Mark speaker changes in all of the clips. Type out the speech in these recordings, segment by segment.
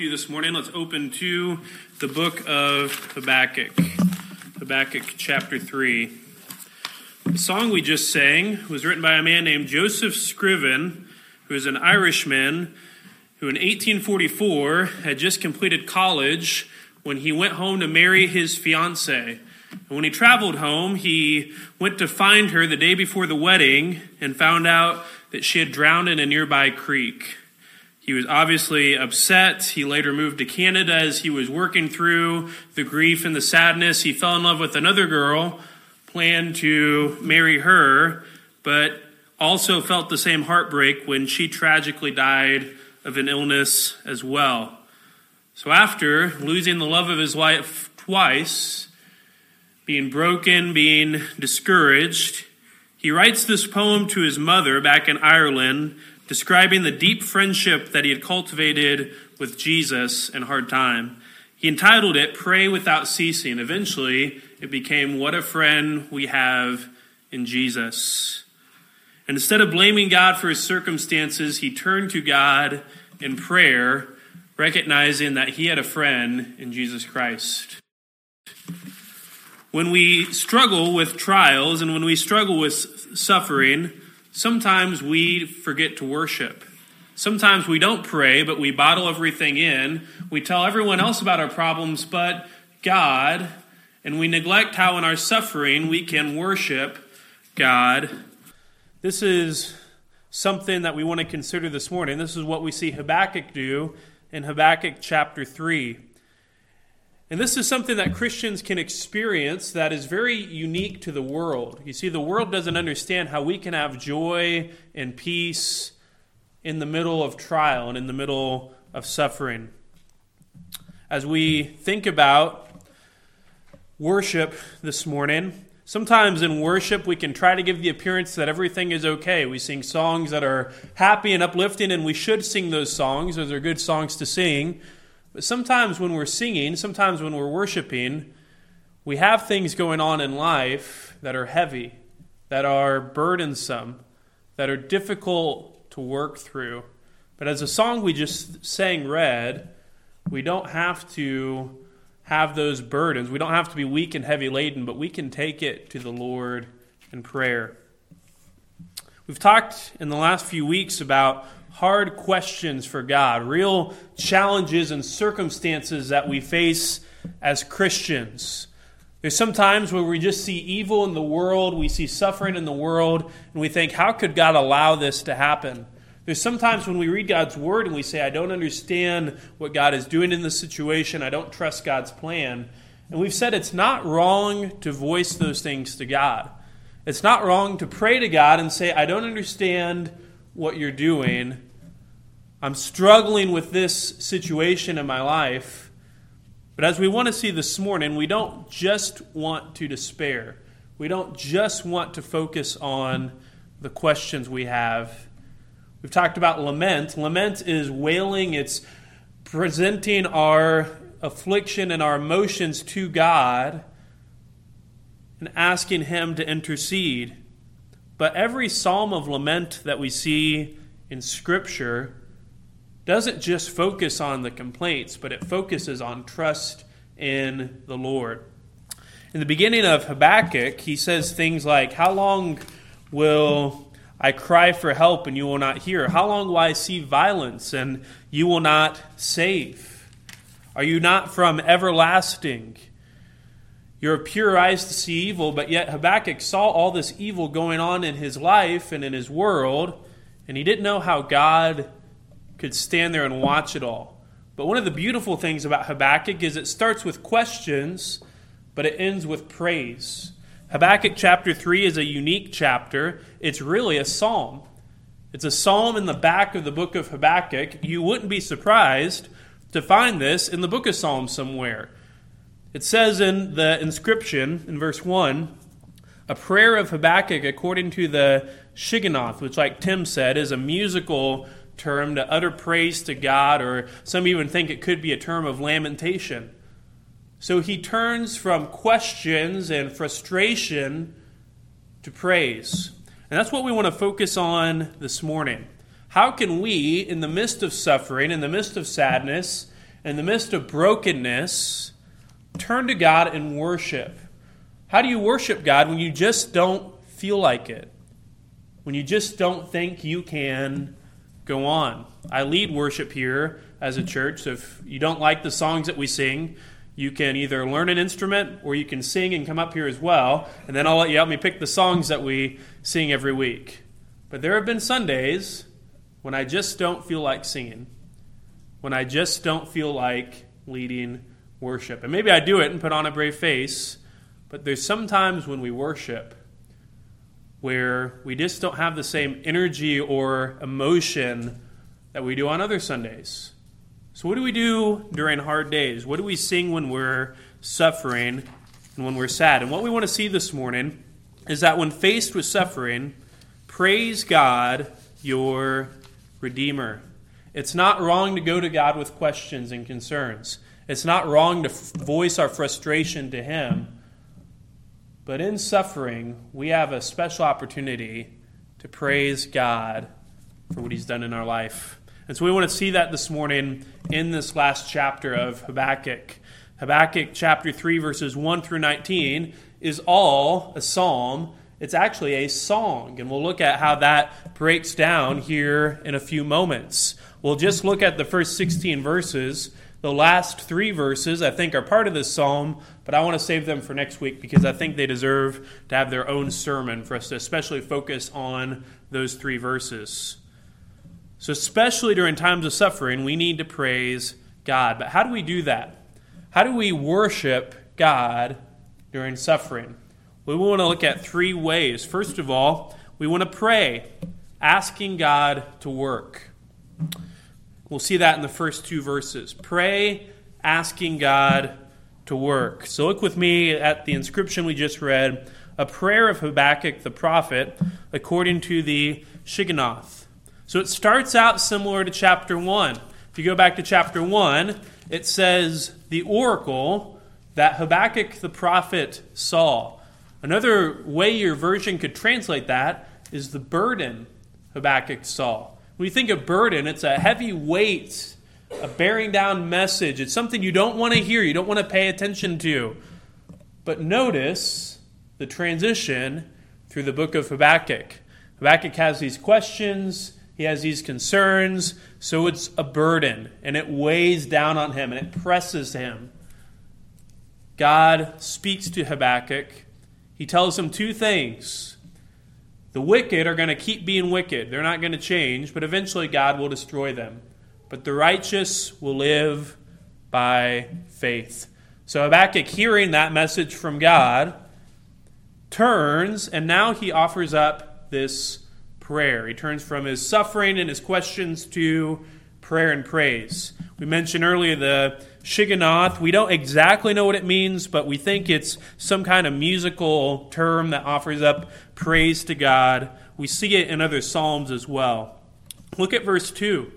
Speaker 1: you this morning. Let's open to the book of Habakkuk, Habakkuk chapter 3. The song we just sang was written by a man named Joseph Scriven, who is an Irishman who in 1844 had just completed college when he went home to marry his fiancee. And when he traveled home, he went to find her the day before the wedding and found out that she had drowned in a nearby creek. He was obviously upset. He later moved to Canada as he was working through the grief and the sadness. He fell in love with another girl, planned to marry her, but also felt the same heartbreak when she tragically died of an illness as well. So, after losing the love of his wife twice, being broken, being discouraged, he writes this poem to his mother back in Ireland describing the deep friendship that he had cultivated with Jesus in hard time. He entitled it Pray Without Ceasing. Eventually, it became What a Friend We Have in Jesus. And instead of blaming God for his circumstances, he turned to God in prayer, recognizing that he had a friend in Jesus Christ. When we struggle with trials and when we struggle with suffering, Sometimes we forget to worship. Sometimes we don't pray, but we bottle everything in. We tell everyone else about our problems, but God, and we neglect how in our suffering we can worship God. This is something that we want to consider this morning. This is what we see Habakkuk do in Habakkuk chapter 3. And this is something that Christians can experience that is very unique to the world. You see, the world doesn't understand how we can have joy and peace in the middle of trial and in the middle of suffering. As we think about worship this morning, sometimes in worship we can try to give the appearance that everything is okay. We sing songs that are happy and uplifting, and we should sing those songs. Those are good songs to sing. But sometimes when we're singing, sometimes when we're worshiping, we have things going on in life that are heavy, that are burdensome, that are difficult to work through. But as a song we just sang read, we don't have to have those burdens. We don't have to be weak and heavy laden, but we can take it to the Lord in prayer. We've talked in the last few weeks about hard questions for God, real challenges and circumstances that we face as Christians. There's some times where we just see evil in the world, we see suffering in the world, and we think, how could God allow this to happen? There's sometimes when we read God's word and we say, I don't understand what God is doing in this situation, I don't trust God's plan. And we've said it's not wrong to voice those things to God. It's not wrong to pray to God and say, I don't understand what you're doing, I'm struggling with this situation in my life. But as we want to see this morning, we don't just want to despair. We don't just want to focus on the questions we have. We've talked about lament. Lament is wailing, it's presenting our affliction and our emotions to God and asking Him to intercede. But every psalm of lament that we see in Scripture doesn't just focus on the complaints, but it focuses on trust in the Lord. In the beginning of Habakkuk, he says things like, How long will I cry for help and you will not hear? How long will I see violence and you will not save? Are you not from everlasting? Your pure eyes to see evil, but yet Habakkuk saw all this evil going on in his life and in his world, and he didn't know how God could stand there and watch it all. But one of the beautiful things about Habakkuk is it starts with questions, but it ends with praise. Habakkuk chapter 3 is a unique chapter. It's really a psalm. It's a psalm in the back of the book of Habakkuk. You wouldn't be surprised to find this in the book of Psalms somewhere. It says in the inscription in verse 1 a prayer of Habakkuk according to the Shigionoth, which, like Tim said, is a musical term to utter praise to God, or some even think it could be a term of lamentation. So he turns from questions and frustration to praise. And that's what we want to focus on this morning. How can we, in the midst of suffering, in the midst of sadness, In the midst of brokenness, turn to God and worship. How do you worship God when you just don't feel like it? When you just don't think you can go on? I lead worship here as a church. So if you don't like the songs that we sing, you can either learn an instrument or you can sing and come up here as well. And then I'll let you help me pick the songs that we sing every week. But there have been Sundays when I just don't feel like singing, when I just don't feel like leading worship. And maybe I do it and put on a brave face, but there's sometimes when we worship where we just don't have the same energy or emotion that we do on other Sundays. So, what do we do during hard days? What do we sing when we're suffering and when we're sad? And what we want to see this morning is that when faced with suffering, praise God, your Redeemer. It's not wrong to go to God with questions and concerns. It's not wrong to voice our frustration to Him. But in suffering, we have a special opportunity to praise God for what He's done in our life. And so we want to see that this morning in this last chapter of Habakkuk. Habakkuk chapter 3, verses 1 through 19 is all a psalm. It's actually a song, and we'll look at how that breaks down here in a few moments. We'll just look at the first 16 verses. The last three verses, I think, are part of this psalm, but I want to save them for next week because I think they deserve to have their own sermon for us to especially focus on those three verses. So, especially during times of suffering, we need to praise God. But how do we do that? How do we worship God during suffering? We want to look at three ways. First of all, we want to pray, asking God to work. We'll see that in the first two verses. Pray, asking God to work. So, look with me at the inscription we just read a prayer of Habakkuk the prophet according to the Shigionoth. So it starts out similar to chapter 1. If you go back to chapter 1, it says, The oracle that Habakkuk the prophet saw. Another way your version could translate that is the burden Habakkuk saw. When you think of burden, it's a heavy weight, a bearing down message. It's something you don't want to hear, you don't want to pay attention to. But notice the transition through the book of Habakkuk. Habakkuk has these questions, he has these concerns, so it's a burden, and it weighs down on him, and it presses him. God speaks to Habakkuk. He tells him two things. The wicked are going to keep being wicked, they're not going to change, but eventually God will destroy them. But the righteous will live by faith. So Habakkuk, hearing that message from God, turns, and now he offers up this prayer. He turns from his suffering and his questions to prayer and praise. We mentioned earlier the Shigionoth. We don't exactly know what it means, but we think it's some kind of musical term that offers up praise to God. We see it in other Psalms as well. Look at verse 2.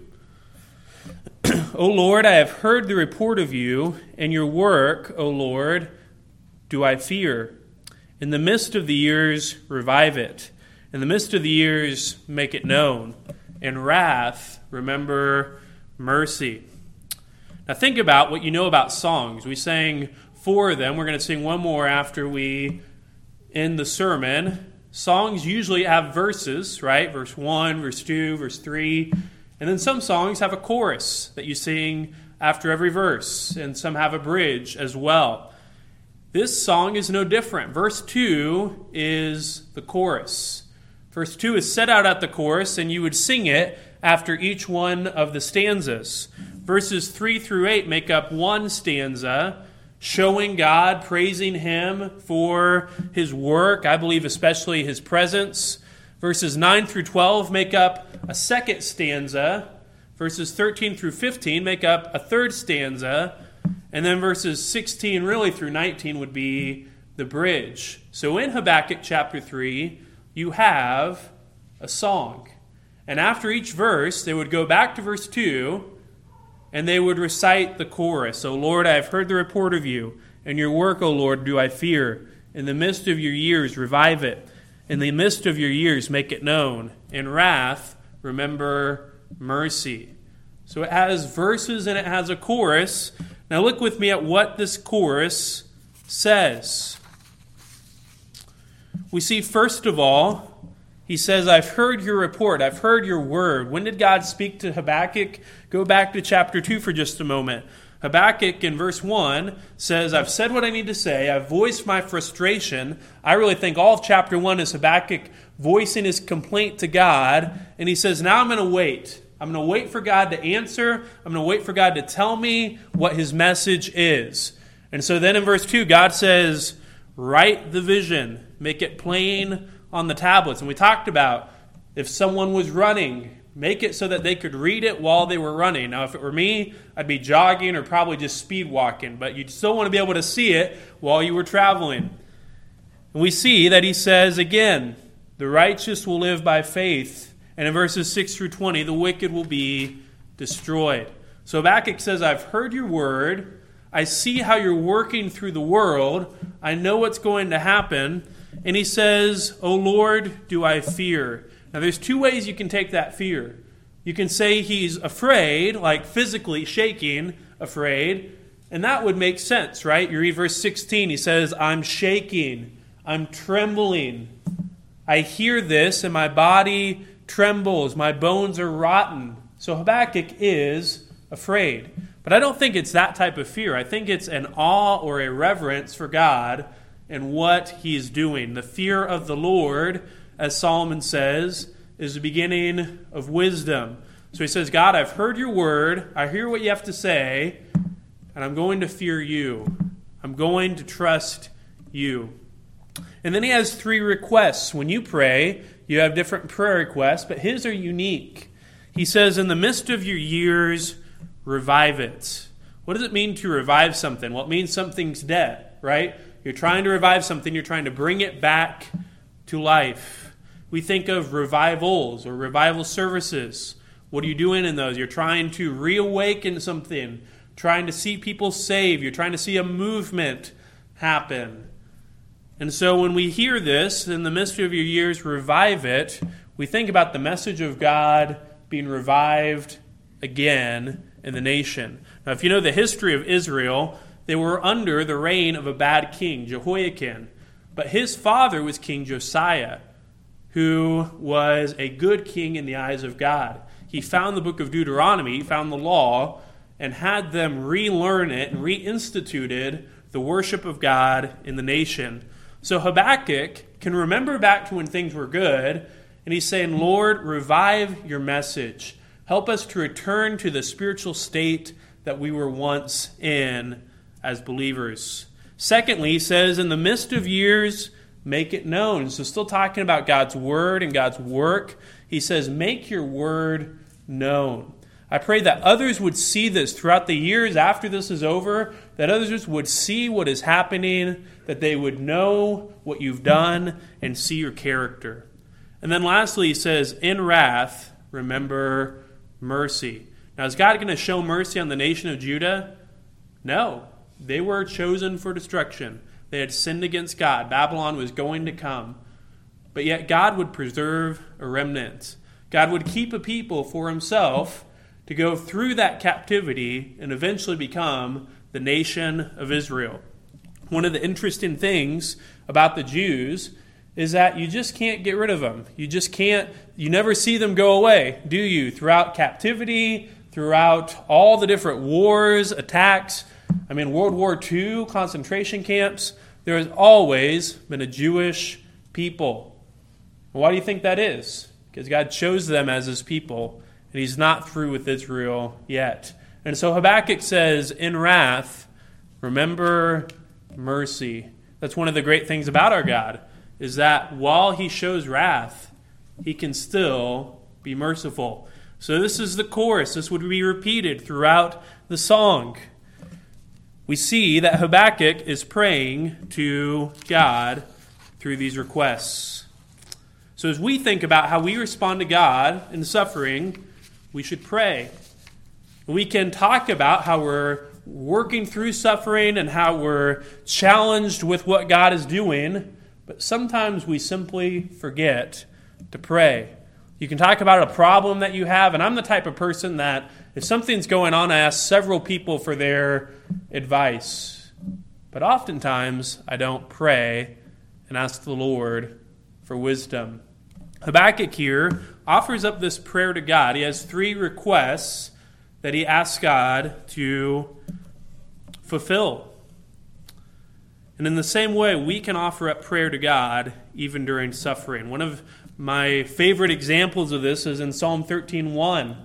Speaker 1: o Lord, I have heard the report of you, and your work, O Lord, do I fear. In the midst of the years, revive it. In the midst of the years, make it known. In wrath, remember mercy. Now, think about what you know about songs. We sang four of them. We're going to sing one more after we end the sermon. Songs usually have verses, right? Verse 1, verse 2, verse 3. And then some songs have a chorus that you sing after every verse, and some have a bridge as well. This song is no different. Verse 2 is the chorus. Verse 2 is set out at the chorus, and you would sing it after each one of the stanzas. Verses 3 through 8 make up one stanza, showing God, praising Him for His work, I believe especially His presence. Verses 9 through 12 make up a second stanza. Verses 13 through 15 make up a third stanza. And then verses 16 really through 19 would be the bridge. So in Habakkuk chapter 3, you have a song. And after each verse, they would go back to verse 2 and they would recite the chorus. O Lord, I have heard the report of you, and your work, O Lord, do I fear. In the midst of your years, revive it. In the midst of your years, make it known. In wrath, remember mercy. So it has verses and it has a chorus. Now look with me at what this chorus says. We see, first of all, he says, I've heard your report, I've heard your word. When did God speak to Habakkuk? Go back to chapter 2 for just a moment. Habakkuk in verse 1 says, I've said what I need to say, I've voiced my frustration. I really think all of chapter 1 is Habakkuk voicing his complaint to God, and he says, Now I'm going to wait. I'm going to wait for God to answer. I'm going to wait for God to tell me what his message is. And so then in verse 2, God says, Write the vision, make it plain on the tablets. And we talked about if someone was running, make it so that they could read it while they were running. Now, if it were me, I'd be jogging or probably just speed walking, but you still want to be able to see it while you were traveling. And we see that he says again, the righteous will live by faith. And in verses 6 through 20, the wicked will be destroyed. So Habakkuk says, I've heard your word. I see how you're working through the world. I know what's going to happen. And he says, O Lord, do I fear? Now, there's two ways you can take that fear. You can say he's afraid, like physically shaking, afraid, and that would make sense, right? You read verse 16, he says, I'm shaking, I'm trembling. I hear this, and my body trembles, my bones are rotten. So Habakkuk is afraid. But I don't think it's that type of fear. I think it's an awe or a reverence for God and what he's doing. The fear of the Lord, as Solomon says, is the beginning of wisdom. So he says, God, I've heard your word. I hear what you have to say, and I'm going to fear you. I'm going to trust you. And then he has three requests. When you pray, you have different prayer requests, but his are unique. He says, In the midst of your years, revive it. What does it mean to revive something? Well, it means something's dead, right? You're trying to revive something, you're trying to bring it back to life. We think of revivals or revival services. What are you doing in those? You're trying to reawaken something, trying to see people saved, you're trying to see a movement happen. And so when we hear this, in the mystery of your years, revive it, we think about the message of God being revived again in the nation. Now, if you know the history of Israel, they were under the reign of a bad king, Jehoiakim. But his father was King Josiah, who was a good king in the eyes of God. He found the book of Deuteronomy, found the law, and had them relearn it and reinstituted the worship of God in the nation. So Habakkuk can remember back to when things were good, and he's saying, Lord, revive your message. Help us to return to the spiritual state that we were once in as believers. Secondly, he says, in the midst of years, make it known. So, still talking about God's word and God's work, he says, make your word known. I pray that others would see this throughout the years after this is over, that others would see what is happening, that they would know what you've done and see your character. And then lastly, he says, In wrath, remember mercy. Now, is God going to show mercy on the nation of Judah? No. They were chosen for destruction. They had sinned against God. Babylon was going to come. But yet, God would preserve a remnant. God would keep a people for himself to go through that captivity and eventually become the nation of Israel. One of the interesting things about the Jews is that you just can't get rid of them. You just can't, you never see them go away, do you? Throughout captivity, throughout all the different wars, attacks. I mean, World War II, concentration camps, there has always been a Jewish people. Why do you think that is? Because God chose them as his people and he's not through with Israel yet. And so Habakkuk says, In wrath, remember mercy. That's one of the great things about our God, is that while he shows wrath, he can still be merciful. So this is the chorus. This would be repeated throughout the song. We see that Habakkuk is praying to God through these requests. So as we think about how we respond to God in suffering, we should pray. We can talk about how we're working through suffering and how we're challenged with what God is doing, but sometimes we simply forget to pray. You can talk about a problem that you have, and I'm the type of person that If something's going on, I ask several people for their advice. But oftentimes, I don't pray and ask the Lord for wisdom. Habakkuk here offers up this prayer to God. He has three requests that he asks God to fulfill. And in the same way, we can offer up prayer to God even during suffering. One of my favorite examples of this is in Psalm 13:1,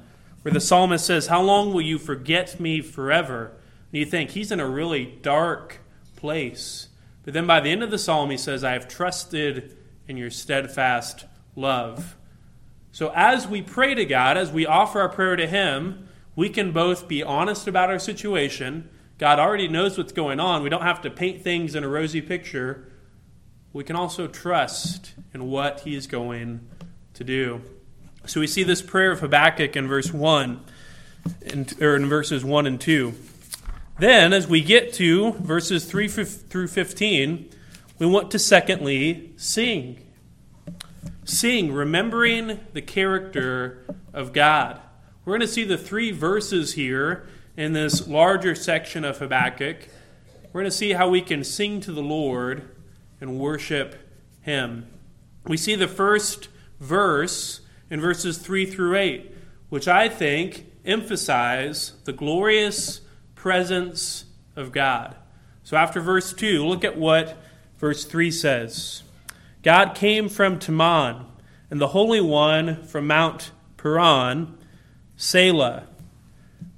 Speaker 1: where the psalmist says, "How long will you forget me forever?" And you think he's in a really dark place. But then by the end of the psalm, he says, I have trusted in your steadfast love. So as we pray to God, as we offer our prayer to Him, we can both be honest about our situation. God already knows what's going on. We don't have to paint things in a rosy picture. We can also trust in what He is going to do. So we see this prayer of Habakkuk in verse 1, or in verses 1 and 2. Then, as we get to verses 3 through 15, we want to secondly sing. Sing, remembering the character of God. We're going to see the three verses here in this larger section of Habakkuk. We're going to see how we can sing to the Lord and worship Him. We see the first verse in verses 3 through 8, which I think emphasize the glorious presence of God. So after verse 2, look at what verse 3 says God came from Teman, and the Holy One from Mount Paran, Selah.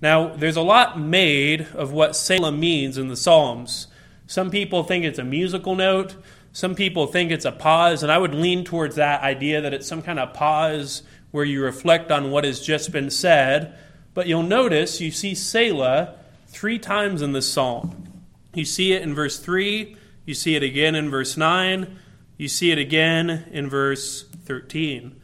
Speaker 1: Now, there's a lot made of what Selah means in the Psalms. Some people think it's a musical note, some people think it's a pause, and I would lean towards that idea that it's some kind of pause where you reflect on what has just been said. But you'll notice you see Selah three times in this psalm. You see it in verse 3, you see it again in verse 9, you see it again in verse 13.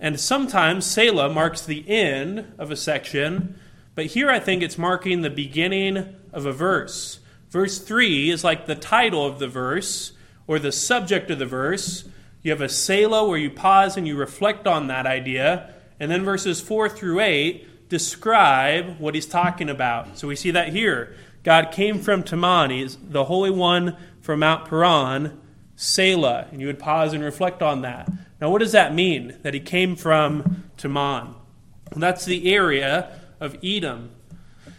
Speaker 1: And sometimes Selah marks the end of a section, but here I think it's marking the beginning of a verse. Verse 3 is like the title of the verse or the subject of the verse. You have a Selah where you pause and you reflect on that idea. And then verses 4 through 8 describe what he's talking about. So we see that here. God came from Teman, he's the Holy One from Mount Paran, Selah. And you would pause and reflect on that. Now, what does that mean, that he came from? Well, that's the area of Edom.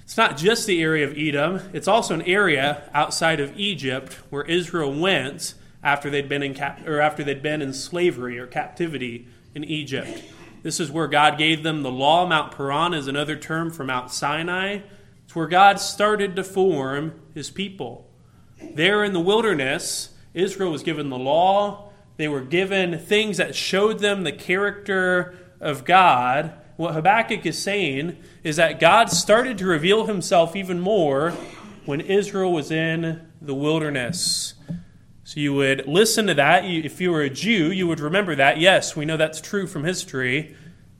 Speaker 1: It's not just the area of Edom, it's also an area outside of Egypt where Israel went after they'd been in cap- or after they'd been in slavery or captivity in Egypt. This is where God gave them the law. Mount Paran is another term for Mount Sinai. It's where God started to form his people. There in the wilderness, Israel was given the law. They were given things that showed them the character of God. What Habakkuk is saying is that God started to reveal himself even more when Israel was in the wilderness. So you would listen to that. If you were a Jew, you would remember that. Yes, we know that's true from history.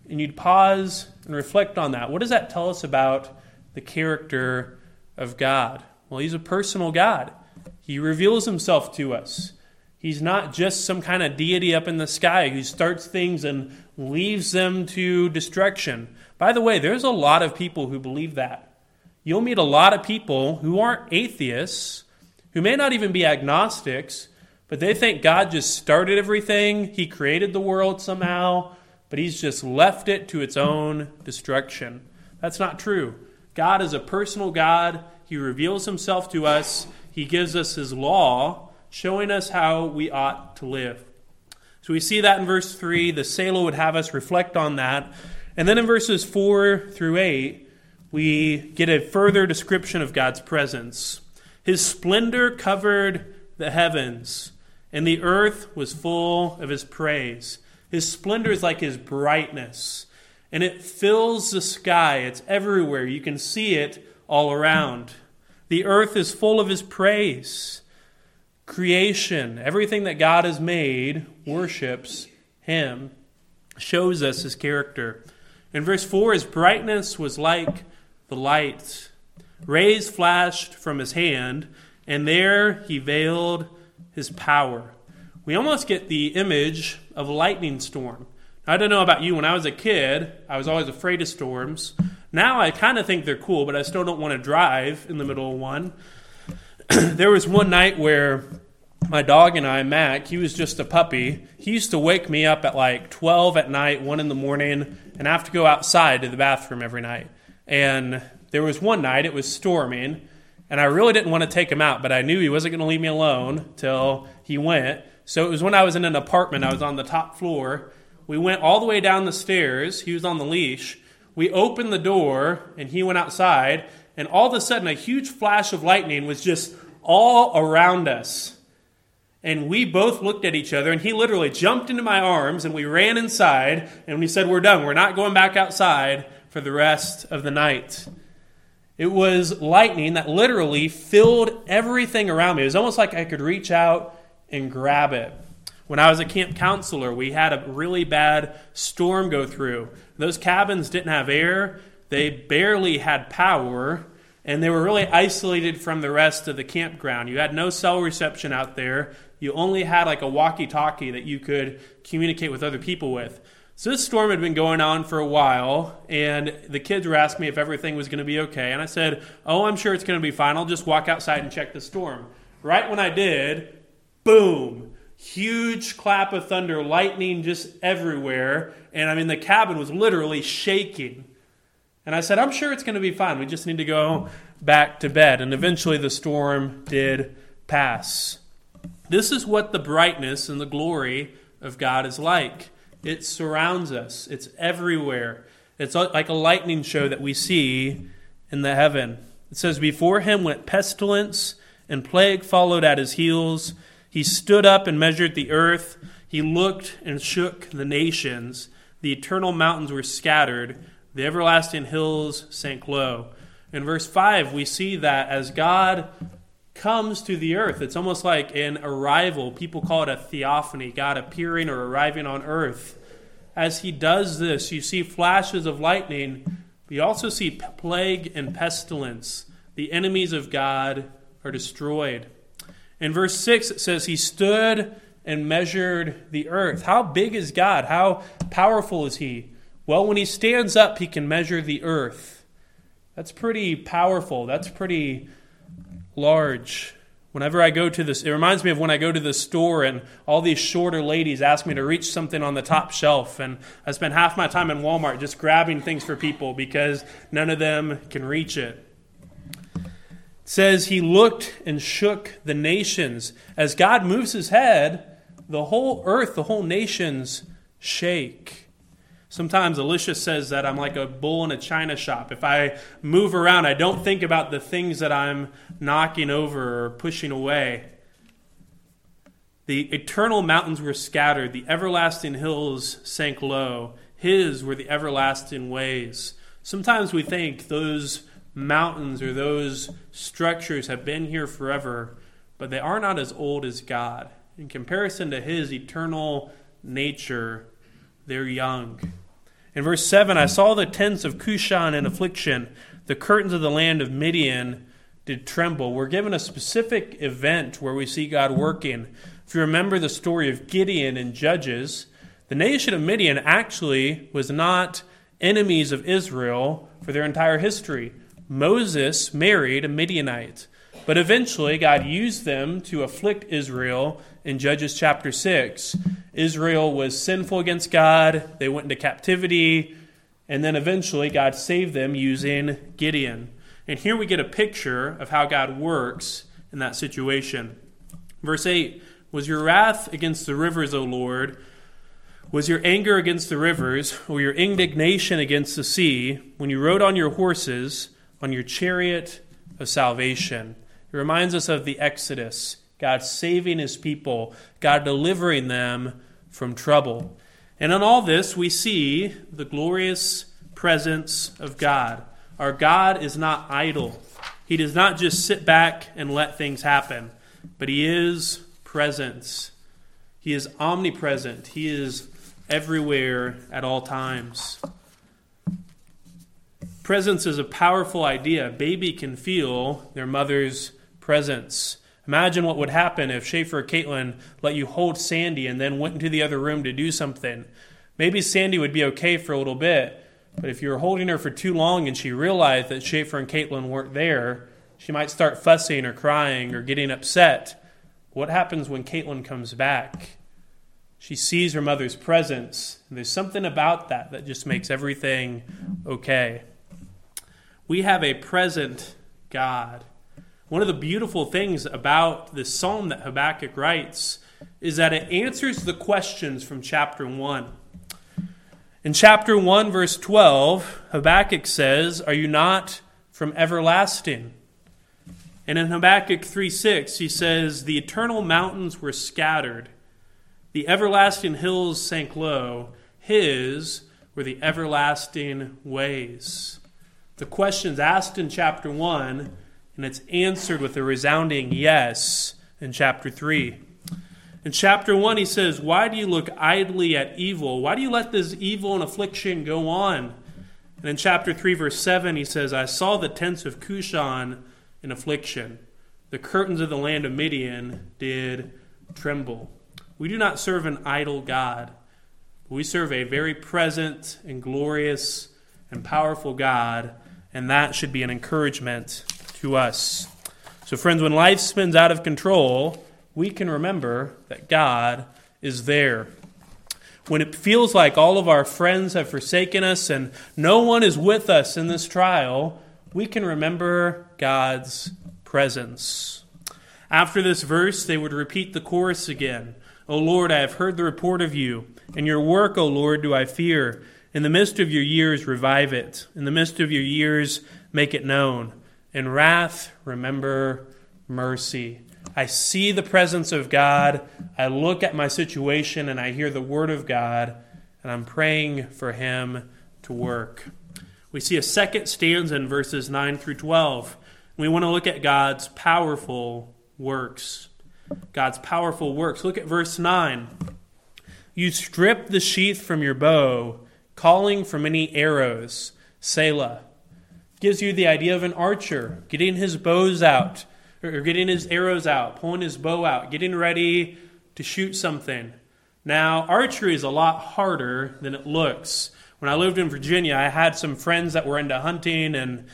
Speaker 1: And you'd pause and reflect on that. What does that tell us about the character of God? Well, He's a personal God, He reveals Himself to us. He's not just some kind of deity up in the sky who starts things and leaves them to destruction. By the way, there's a lot of people who believe that. You'll meet a lot of people who aren't atheists who may not even be agnostics, but they think God just started everything, He created the world somehow, but He's just left it to its own destruction. That's not true. God is a personal God. He reveals Himself to us, He gives us His law, showing us how we ought to live. So we see that in verse 3. The Selah would have us reflect on that. And then in verses 4 through 8, we get a further description of God's presence. His splendor covered the heavens, and the earth was full of his praise. His splendor is like his brightness, and it fills the sky. It's everywhere. You can see it all around. The earth is full of his praise. Creation, everything that God has made, worships him, shows us his character. In verse 4, his brightness was like the light. Rays flashed from his hand, and there he veiled his power. We almost get the image of a lightning storm. I don't know about you. When I was a kid, I was always afraid of storms. Now I kind of think they're cool, but I still don't want to drive in the middle of one. there was one night where my dog and I, Mac, he was just a puppy. He used to wake me up at like 12 at night, 1 in the morning, and I have to go outside to the bathroom every night. And there was one night, it was storming, and I really didn't want to take him out, but I knew he wasn't going to leave me alone till he went. So it was when I was in an apartment, I was on the top floor. We went all the way down the stairs. He was on the leash. We opened the door, and he went outside, and all of a sudden, a huge flash of lightning was just all around us. And we both looked at each other, and he literally jumped into my arms, and we ran inside, and we said, We're done. We're not going back outside for the rest of the night. It was lightning that literally filled everything around me. It was almost like I could reach out and grab it. When I was a camp counselor, we had a really bad storm go through. Those cabins didn't have air, they barely had power, and they were really isolated from the rest of the campground. You had no cell reception out there. You only had like a walkie talkie that you could communicate with other people with. So this storm had been going on for a while, and the kids were asking me if everything was going to be okay. And I said, Oh, I'm sure it's going to be fine. I'll just walk outside and check the storm. Right when I did, boom, huge clap of thunder, lightning just everywhere. And I mean, the cabin was literally shaking. And I said, I'm sure it's going to be fine. We just need to go back to bed. And eventually the storm did pass. This is what the brightness and the glory of God is like. It surrounds us, it's everywhere. It's like a lightning show that we see in the heaven. It says, Before him went pestilence, and plague followed at his heels. He stood up and measured the earth. He looked and shook the nations. The eternal mountains were scattered, the everlasting hills sank low. In verse 5, we see that as God comes to the earth. It's almost like an arrival. People call it a theophany, God appearing or arriving on earth. As he does this, you see flashes of lightning, but you also see plague and pestilence. The enemies of God are destroyed. In verse 6, it says, He stood and measured the earth. How big is God? How powerful is He? Well, when He stands up, He can measure the earth. That's pretty powerful. That's pretty large. Whenever I go to this, it reminds me of when I go to the store and all these shorter ladies ask me to reach something on the top shelf. And I spend half my time in Walmart just grabbing things for people because none of them can reach it. It says he looked and shook the nations. As God moves his head, the whole earth, the whole nations shake. Sometimes Alicia says that I'm like a bull in a china shop. If I move around, I don't think about the things that I'm knocking over or pushing away. The eternal mountains were scattered, the everlasting hills sank low. His were the everlasting ways. Sometimes we think those mountains or those structures have been here forever, but they are not as old as God. In comparison to His eternal nature, they're young. In verse 7, I saw the tents of Cushan in affliction. The curtains of the land of Midian did tremble. We're given a specific event where we see God working. If you remember the story of Gideon in Judges, the nation of Midian actually was not enemies of Israel for their entire history. Moses married a Midianite. But eventually, God used them to afflict Israel in Judges chapter 6. Israel was sinful against God, they went into captivity, and then eventually God saved them using Gideon. And here we get a picture of how God works in that situation. Verse 8 Was your wrath against the rivers, O Lord? Was your anger against the rivers, or your indignation against the sea, when you rode on your horses, on your chariot of salvation? It reminds us of the Exodus, God saving his people, God delivering them from trouble. And in all this, we see the glorious presence of God. Our God is not idle, He does not just sit back and let things happen, but He is presence. He is omnipresent, He is everywhere at all times. Presence is a powerful idea. A baby can feel their mother's presence. Imagine what would happen if Schaefer or Caitlin let you hold Sandy and then went into the other room to do something. maybe Sandy would be okay for a little bit, but if you were holding her for too long and she realized that Schaefer and Caitlin weren't there, she might start fussing or crying or getting upset. What happens when Caitlin comes back? She sees her mother's presence, and there's something about that that just makes everything okay. We have a present God. One of the beautiful things about this psalm that Habakkuk writes is that it answers the questions from chapter 1. In chapter 1, verse 12, Habakkuk says, Are you not from everlasting? And in Habakkuk 3 6, he says, The eternal mountains were scattered, the everlasting hills sank low, his were the everlasting ways. The question's asked in chapter 1 and it's answered with a resounding yes in chapter 3. In chapter 1, he says, Why do you look idly at evil? Why do you let this evil and affliction go on? And in chapter 3, verse 7, he says, I saw the tents of Cushan in affliction. The curtains of the land of Midian did tremble. We do not serve an idle God. We serve a very present and glorious and powerful God, and that should be an encouragement to us. So, friends, when life spins out of control, we can remember that God is there. When it feels like all of our friends have forsaken us and no one is with us in this trial, we can remember God's presence. After this verse, they would repeat the chorus again O Lord, I have heard the report of you, and your work, O Lord, do I fear. In the midst of your years, revive it. In the midst of your years, make it known. In wrath, remember mercy. I see the presence of God. I look at my situation and I hear the word of God, and I'm praying for Him to work. We see a second stanza in verses 9 through 12. We want to look at God's powerful works. God's powerful works. Look at verse 9. You strip the sheath from your bow, calling for many arrows. Selah gives you the idea of an archer getting his bows out, or getting his arrows out, pulling his bow out, getting ready to shoot something. Now, archery is a lot harder than it looks. When I lived in Virginia, I had some friends that were into hunting and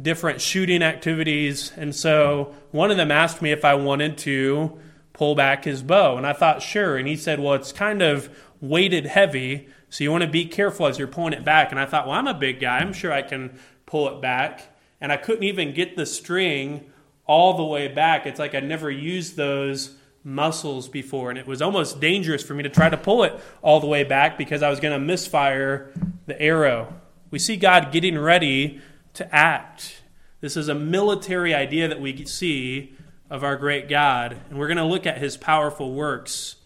Speaker 1: different shooting activities, and so one of them asked me if I wanted to pull back his bow, and I thought sure, and he said, "Well, it's kind of weighted heavy, so you want to be careful as you're pulling it back." And I thought, "Well, I'm a big guy. I'm sure I can pull it back. And I couldn't even get the string all the way back. It's like I never used those muscles before. And it was almost dangerous for me to try to pull it all the way back because I was going to misfire the arrow. We see God getting ready to act. This is a military idea that we see of our great God. And we're going to look at his powerful works.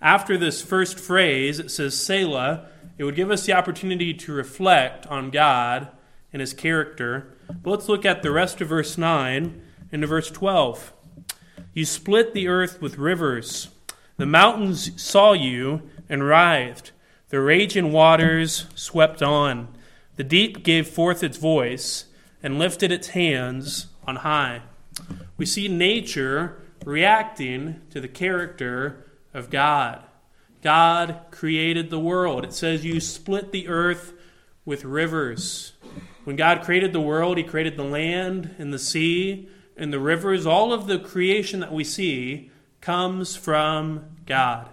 Speaker 1: After this first phrase, it says Selah. It would give us the opportunity to reflect on God and his character. But let's look at the rest of verse 9 into verse 12. You split the earth with rivers. The mountains saw you and writhed. The raging waters swept on. The deep gave forth its voice and lifted its hands on high. We see nature reacting to the character of God. God created the world. It says, You split the earth with rivers. When God created the world, He created the land and the sea and the rivers. All of the creation that we see comes from God.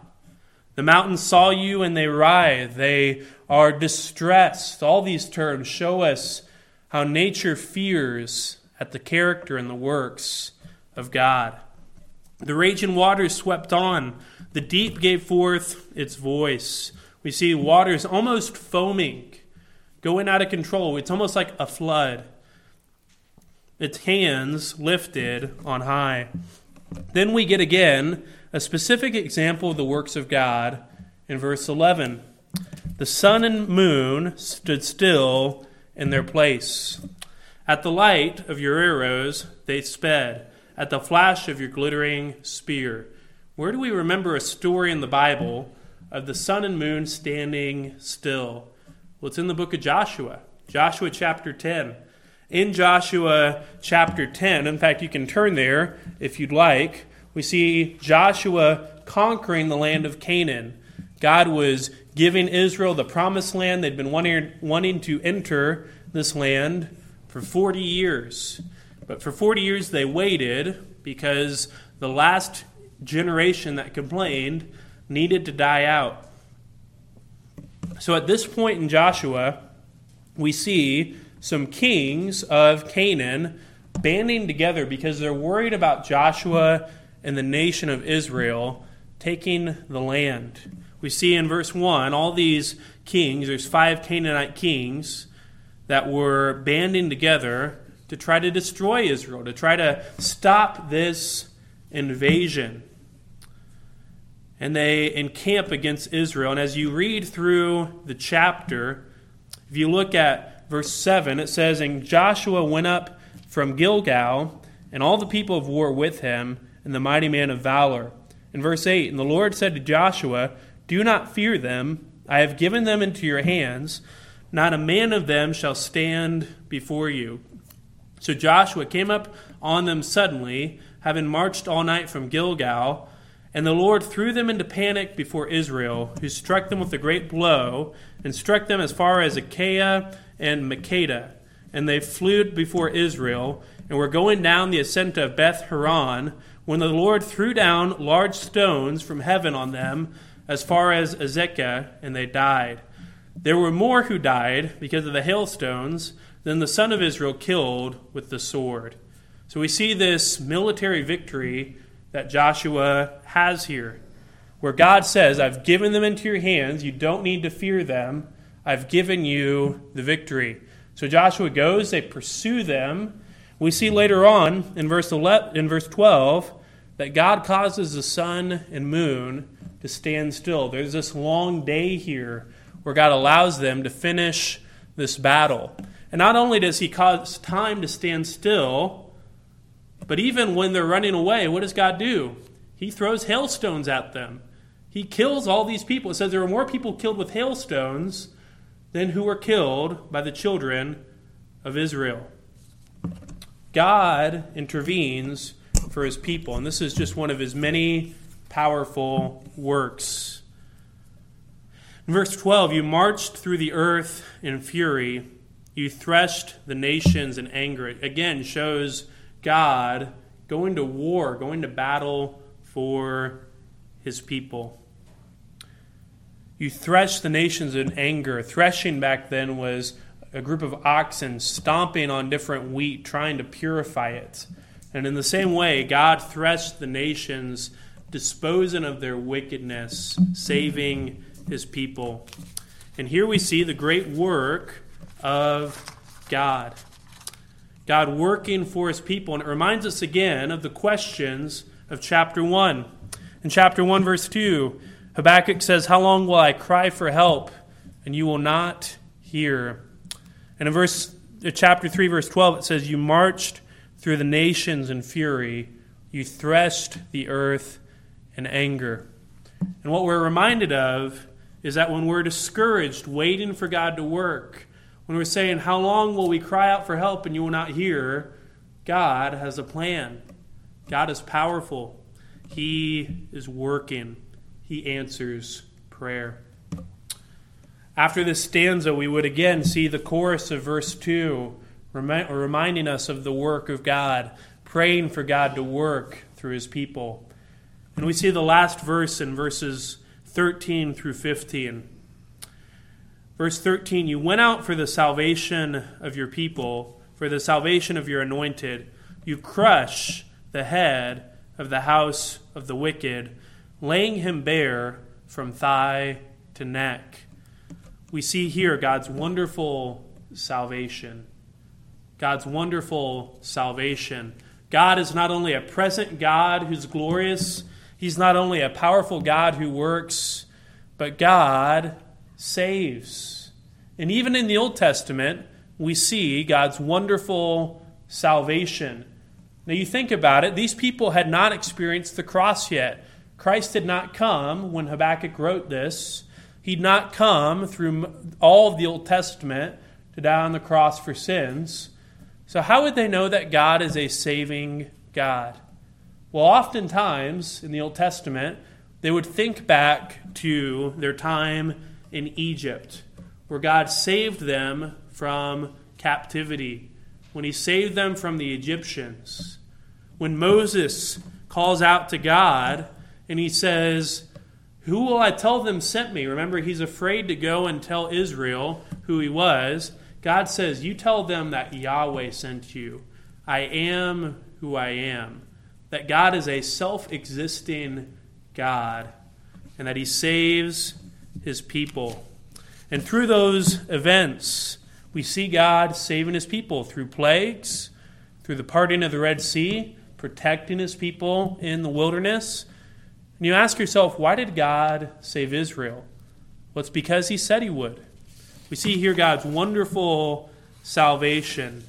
Speaker 1: The mountains saw you and they writhe. They are distressed. All these terms show us how nature fears at the character and the works of God. The raging waters swept on. The deep gave forth its voice. We see waters almost foaming going out of control. It's almost like a flood. Its hands lifted on high. Then we get again a specific example of the works of God in verse 11. The sun and moon stood still in their place. At the light of your arrows, they sped. At the flash of your glittering spear. Where do we remember a story in the Bible of the sun and moon standing still? Well, it's in the book of Joshua, Joshua chapter 10. In Joshua chapter 10, in fact, you can turn there if you'd like, we see Joshua conquering the land of Canaan. God was giving Israel the promised land. They'd been wanting, wanting to enter this land for 40 years. But for 40 years they waited because the last generation that complained needed to die out. So at this point in Joshua, we see some kings of Canaan banding together because they're worried about Joshua and the nation of Israel taking the land. We see in verse 1 all these kings, there's five Canaanite kings that were banding together to try to destroy Israel, to try to stop this invasion. And they encamp against Israel. And as you read through the chapter, if you look at verse 7, it says, And Joshua went up from Gilgal, and all the people of war with him, and the mighty man of valor. In verse 8, And the Lord said to Joshua, Do not fear them, I have given them into your hands. Not a man of them shall stand before you. So Joshua came up on them suddenly, having marched all night from Gilgal. And the Lord threw them into panic before Israel, who struck them with a great blow, and struck them as far as Azekah and Makkedah. And they flew before Israel, and were going down the ascent of Beth Horon, when the Lord threw down large stones from heaven on them, as far as Azekah, and they died. There were more who died because of the hailstones than the son of Israel killed with the sword. So we see this military victory that Joshua has here, where God says, I've given them into your hands. You don't need to fear them. I've given you the victory. So Joshua goes, they pursue them. We see later on in verse 11, in verse 12 that God causes the sun and moon to stand still. There's this long day here where God allows them to finish this battle. And not only does he cause time to stand still, but even when they're running away, what does God do? He throws hailstones at them. He kills all these people. It says there were more people killed with hailstones than who were killed by the children of Israel. God intervenes for his people, and this is just one of his many powerful works. In verse 12, you marched through the earth in fury you threshed the nations in anger. It again shows God going to war, going to battle for his people. You threshed the nations in anger. Threshing back then was a group of oxen stomping on different wheat, trying to purify it. And in the same way, God threshed the nations, disposing of their wickedness, saving his people. And here we see the great work of God. God working for his people. And it reminds us again of the questions of chapter 1. In chapter 1, verse 2, Habakkuk says, How long will I cry for help, and you will not hear? And in verse uh, chapter 3, verse 12, it says, You marched through the nations in fury, you threshed the earth in anger. And what we're reminded of is that when we're discouraged, waiting for God to work, when we're saying, How long will we cry out for help and you will not hear? God has a plan. God is powerful. He is working. He answers prayer. After this stanza, we would again see the chorus of verse 2, reminding us of the work of God, praying for God to work through his people. And we see the last verse in verses 13 through 15. Verse 13 You went out for the salvation of your people, for the salvation of your anointed. You crush the head of the house of the wicked, laying him bare from thigh to neck. We see here God's wonderful salvation. God's wonderful salvation. God is not only a present God who's glorious, He's not only a powerful God who works, but God saves. And even in the Old Testament, we see God's wonderful salvation. Now, you think about it, these people had not experienced the cross yet. Christ had not come when Habakkuk wrote this. He'd not come through all of the Old Testament to die on the cross for sins. So, how would they know that God is a saving God? Well, oftentimes in the Old Testament, they would think back to their time in Egypt, where God saved them from captivity, when He saved them from the Egyptians. When Moses calls out to God and he says, Who will I tell them sent me? Remember, he's afraid to go and tell Israel who he was. God says, You tell them that Yahweh sent you. I am who I am. That God is a self existing God and that he saves his people. And through those events, we see God saving his people through plagues, through the parting of the Red Sea, protecting his people in the wilderness. And you ask yourself, why did God save Israel? Well, it's because he said he would. We see here God's wonderful salvation.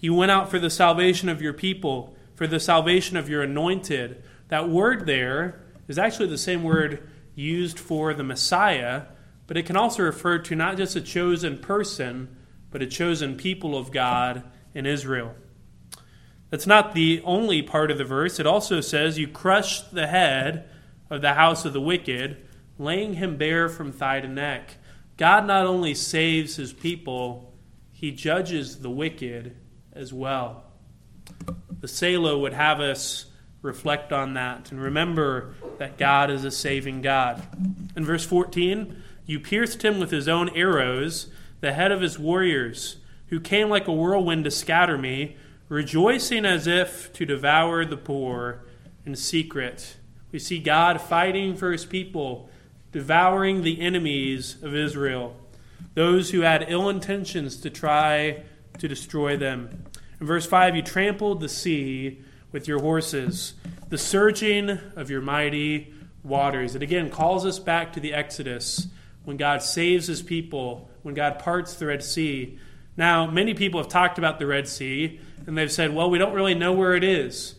Speaker 1: He went out for the salvation of your people, for the salvation of your anointed. That word there is actually the same word used for the Messiah, but it can also refer to not just a chosen person, but a chosen people of God in Israel. That's not the only part of the verse. It also says, You crushed the head of the house of the wicked, laying him bare from thigh to neck. God not only saves his people, he judges the wicked as well. The Selah would have us reflect on that and remember that God is a saving God. In verse 14, you pierced him with his own arrows, the head of his warriors, who came like a whirlwind to scatter me, rejoicing as if to devour the poor in secret. We see God fighting for his people devouring the enemies of Israel, those who had ill intentions to try to destroy them. In verse 5, you trampled the sea with your horses, the surging of your mighty waters. It again calls us back to the Exodus when God saves his people, when God parts the Red Sea. Now, many people have talked about the Red Sea, and they've said, well, we don't really know where it is.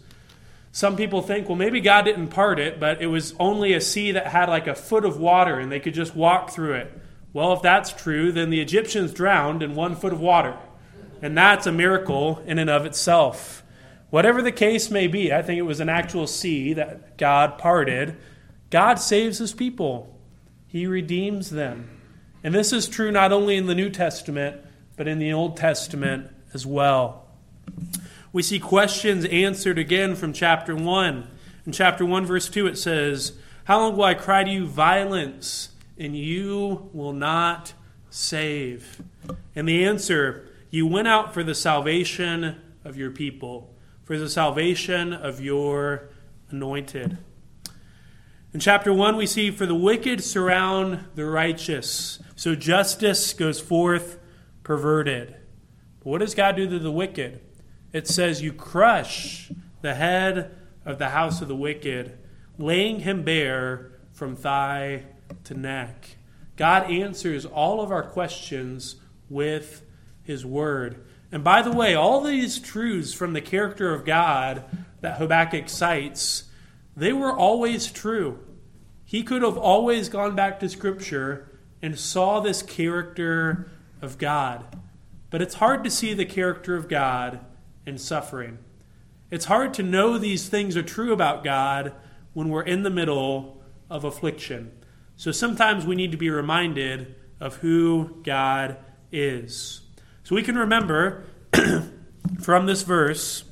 Speaker 1: Some people think, well, maybe God didn't part it, but it was only a sea that had like a foot of water and they could just walk through it. Well, if that's true, then the Egyptians drowned in one foot of water. And that's a miracle in and of itself. Whatever the case may be, I think it was an actual sea that God parted. God saves his people, he redeems them. And this is true not only in the New Testament, but in the Old Testament as well. We see questions answered again from chapter 1. In chapter 1, verse 2, it says, How long will I cry to you violence, and you will not save? And the answer, You went out for the salvation of your people, for the salvation of your anointed. In chapter 1, we see, For the wicked surround the righteous, so justice goes forth perverted. But what does God do to the wicked? it says, You crush the head of the house of the wicked, laying him bare from thigh to neck. God answers all of our questions with his word. And by the way, all these truths from the character of God that Habakkuk cites, they were always true. He could have always gone back to Scripture and saw this character of God. But it's hard to see the character of God in suffering. It's hard to know these things are true about God when we're in the middle of affliction. So sometimes we need to be reminded of who God is. So we can remember from this verse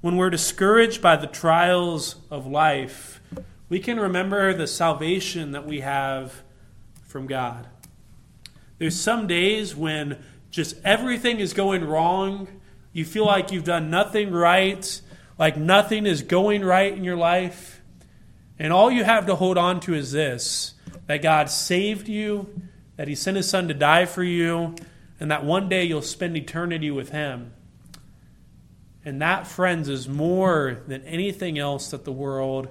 Speaker 1: when we're discouraged by the trials of life, we can remember the salvation that we have from God. There's some days when just everything is going wrong you feel like you've done nothing right, like nothing is going right in your life. And all you have to hold on to is this that God saved you, that He sent His Son to die for you, and that one day you'll spend eternity with Him. And that, friends, is more than anything else that the world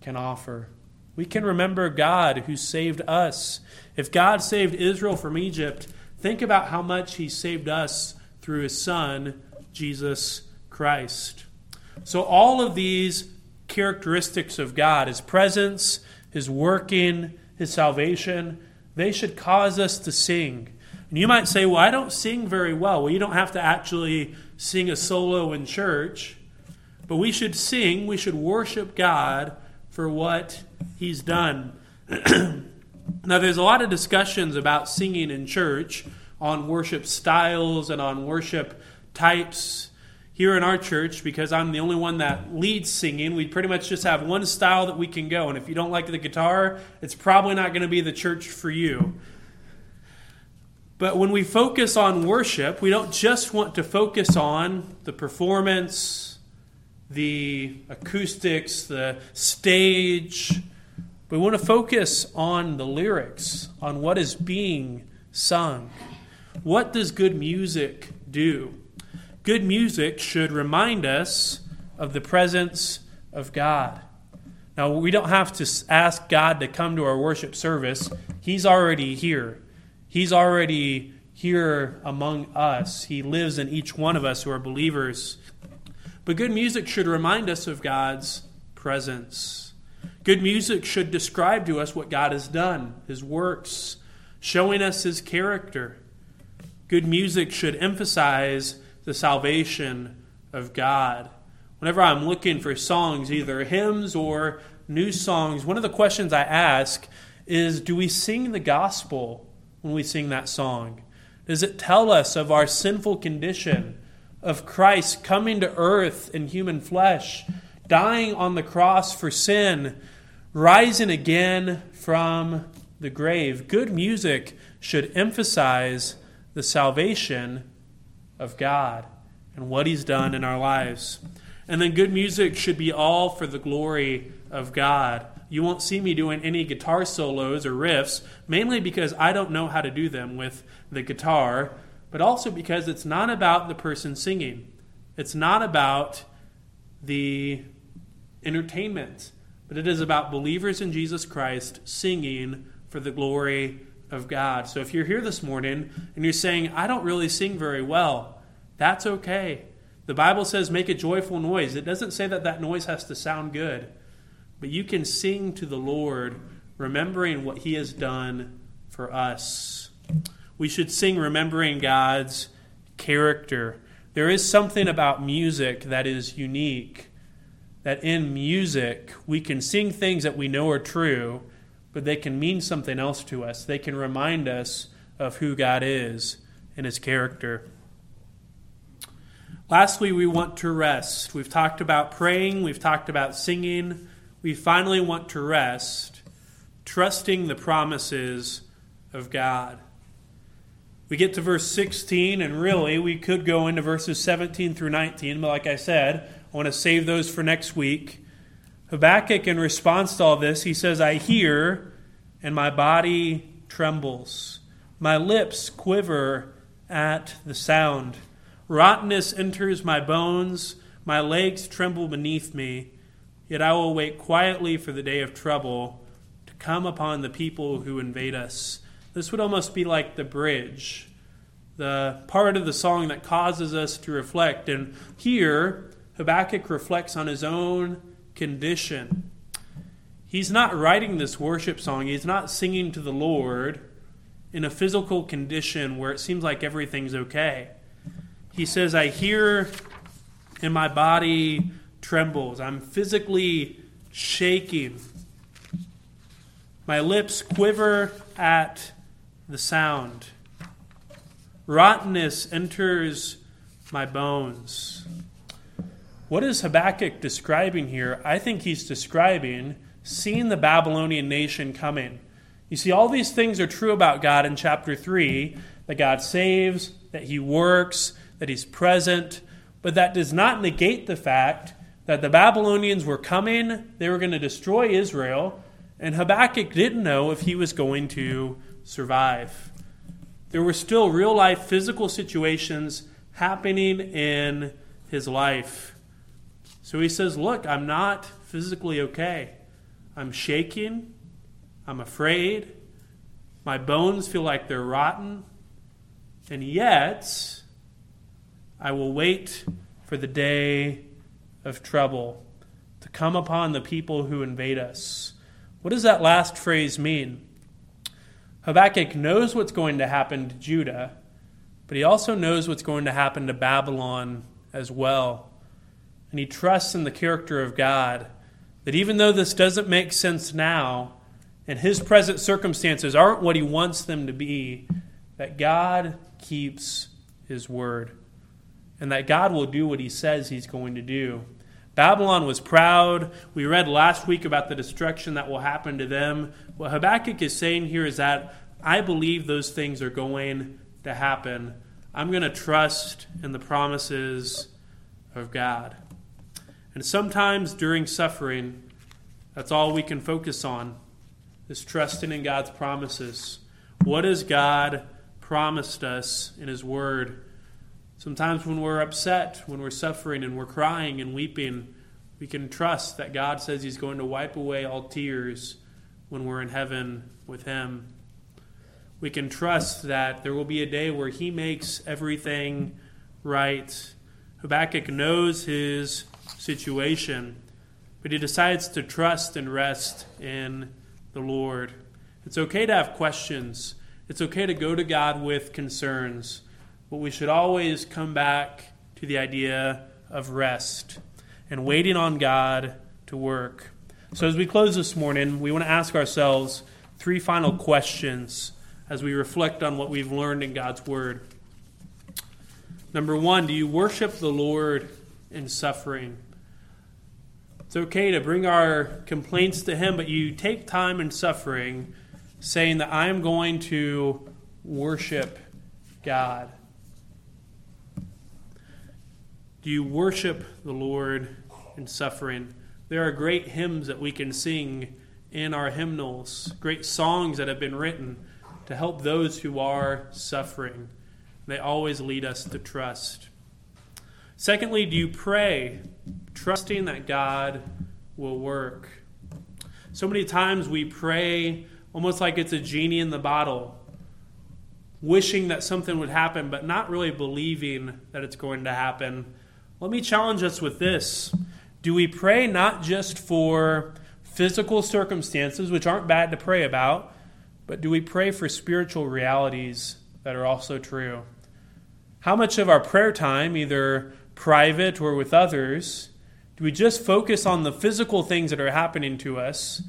Speaker 1: can offer. We can remember God who saved us. If God saved Israel from Egypt, think about how much He saved us through his Son, Jesus Christ. So, all of these characteristics of God, his presence, his working, his salvation, they should cause us to sing. And you might say, well, I don't sing very well. Well, you don't have to actually sing a solo in church, but we should sing, we should worship God for what he's done. Now, there's a lot of discussions about singing in church on worship styles and on worship types. Here in our church, because I'm the only one that leads singing, we pretty much just have one style that we can go. And if you don't like the guitar, it's probably not going to be the church for you. But when we focus on worship, we don't just want to focus on the performance, the acoustics, the stage. We want to focus on the lyrics, on what is being sung. What does good music do? Good music should remind us of the presence of God. Now, we don't have to ask God to come to our worship service. He's already here. He's already here among us. He lives in each one of us who are believers. But good music should remind us of God's presence. Good music should describe to us what God has done, His works, showing us His character. Good music should emphasize the salvation of God. Whenever I'm looking for songs, either hymns or new songs, one of the questions I ask is Do we sing the gospel when we sing that song? Does it tell us of our sinful condition, of Christ coming to earth in human flesh, dying on the cross for sin, rising again from the grave? Good music should emphasize the salvation of God and what He's done in our lives. And then good music should be all for the glory of God. You won't see me doing any guitar solos or riffs, mainly because I don't know how to do them with the guitar, but also because it's not about the person singing. It's not about the entertainment, but it is about believers in Jesus Christ singing for the glory of God. So if you're here this morning and you're saying, I don't really sing very well, that's okay. The Bible says make a joyful noise. It doesn't say that that noise has to sound good, but you can sing to the Lord, remembering what He has done for us. We should sing remembering God's character. There is something about music that is unique. That in music, we can sing things that we know are true, but they can mean something else to us. They can remind us of who God is and his character. Lastly, we want to rest. We've talked about praying, we've talked about singing. We finally want to rest, trusting the promises of God. We get to verse 16, and really we could go into verses 17 through 19, but like I said, I want to save those for next week. Habakkuk, in response to all this, he says, I hear, and my body trembles. My lips quiver at the sound. Rottenness enters my bones. My legs tremble beneath me. Yet I will wait quietly for the day of trouble to come upon the people who invade us. This would almost be like the bridge, the part of the song that causes us to reflect. And here, Habakkuk reflects on his own condition. He's not writing this worship song, he's not singing to the Lord in a physical condition where it seems like everything's okay. He says, I hear in my body trembles. I'm physically shaking. My lips quiver at the sound. Rottenness enters my bones. What is Habakkuk describing here? I think he's describing seeing the Babylonian nation coming. You see, all these things are true about God in chapter 3 that God saves, that he works, that he's present, but that does not negate the fact that the Babylonians were coming, they were going to destroy Israel, and Habakkuk didn't know if he was going to survive. There were still real life physical situations happening in his life. So he says, Look, I'm not physically okay. I'm shaking. I'm afraid. My bones feel like they're rotten. And yet, I will wait for the day of trouble to come upon the people who invade us. What does that last phrase mean? Habakkuk knows what's going to happen to Judah, but he also knows what's going to happen to Babylon as well and he trusts in the character of God, that even though this doesn't make sense now, and his present circumstances aren't what he wants them to be, that God keeps his word and that God will do what he says he's going to do. Babylon was proud. We read last week about the destruction that will happen to them. What Habakkuk is saying here is that I believe those things are going to happen. I'm going to trust in the promises of God. And sometimes during suffering, that's all we can focus on is trusting in God's promises. What has God promised us in His Word? Sometimes when we're upset, when we're suffering and we're crying and weeping, we can trust that God says He's going to wipe away all tears when we're in heaven with Him. We can trust that there will be a day where He makes everything right. Habakkuk knows his situation, but he decides to trust and rest in the Lord. It's okay to have questions, it's okay to go to God with concerns, but we should always come back to the idea of rest and waiting on God to work. So, as we close this morning, we want to ask ourselves three final questions as we reflect on what we've learned in God's Word. Number one, do you worship the Lord in suffering? It's okay to bring our complaints to Him, but you take time in suffering saying that I am going to worship God. Do you worship the Lord in suffering? There are great hymns that we can sing in our hymnals, great songs that have been written to help those who are suffering. They always lead us to trust. Secondly, do you pray, trusting that God will work? So many times we pray almost like it's a genie in the bottle, wishing that something would happen, but not really believing that it's going to happen. Let me challenge us with this. Do we pray not just for physical circumstances, which aren't bad to pray about, but do we pray for spiritual realities that are also true? How much of our prayer time, either private or with others, do we just focus on the physical things that are happening to us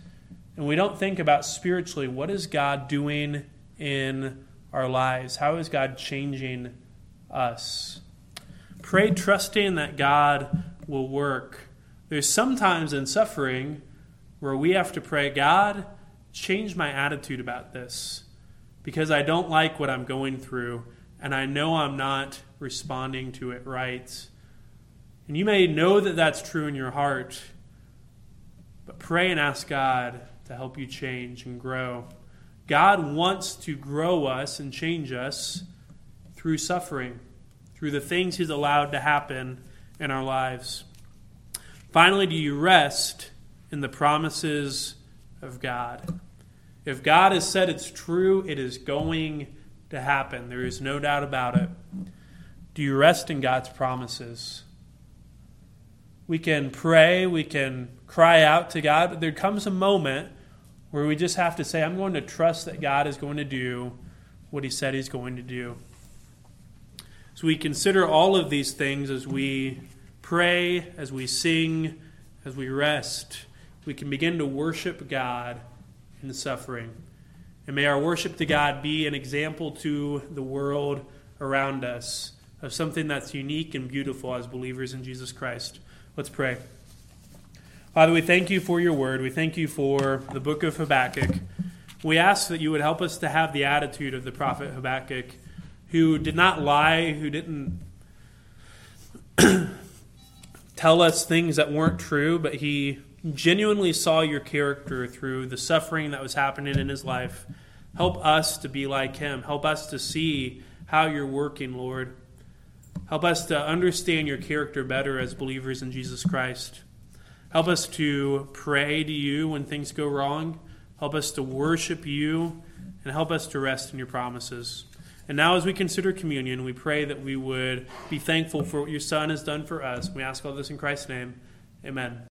Speaker 1: and we don't think about spiritually what is God doing in our lives? How is God changing us? Pray trusting that God will work. There's sometimes in suffering where we have to pray, God, change my attitude about this because I don't like what I'm going through and I know I'm not responding to it right. And you may know that that's true in your heart, but pray and ask God to help you change and grow. God wants to grow us and change us through suffering, through the things He's allowed to happen in our lives. Finally, do you rest in the promises of God? If God has said it's true, it is going to happen. There is no doubt about it. Do you rest in God's promises? We can pray, we can cry out to God, but there comes a moment where we just have to say, I'm going to trust that God is going to do what He said He's going to do. So we consider all of these things as we pray, as we sing, as we rest. We can begin to worship God in the suffering. And may our worship to God be an example to the world around us of something that's unique and beautiful as believers in Jesus Christ. Let's pray. Father, we thank you for your word. We thank you for the book of Habakkuk. We ask that you would help us to have the attitude of the prophet Habakkuk, who did not lie, who didn't tell us things that weren't true, but he genuinely saw your character through the suffering that was happening in his life. Help us to be like him. Help us to see how you're working, Lord. Help us to understand your character better as believers in Jesus Christ. Help us to pray to you when things go wrong. Help us to worship you and help us to rest in your promises. And now, as we consider communion, we pray that we would be thankful for what your Son has done for us. We ask all this in Christ's name. Amen.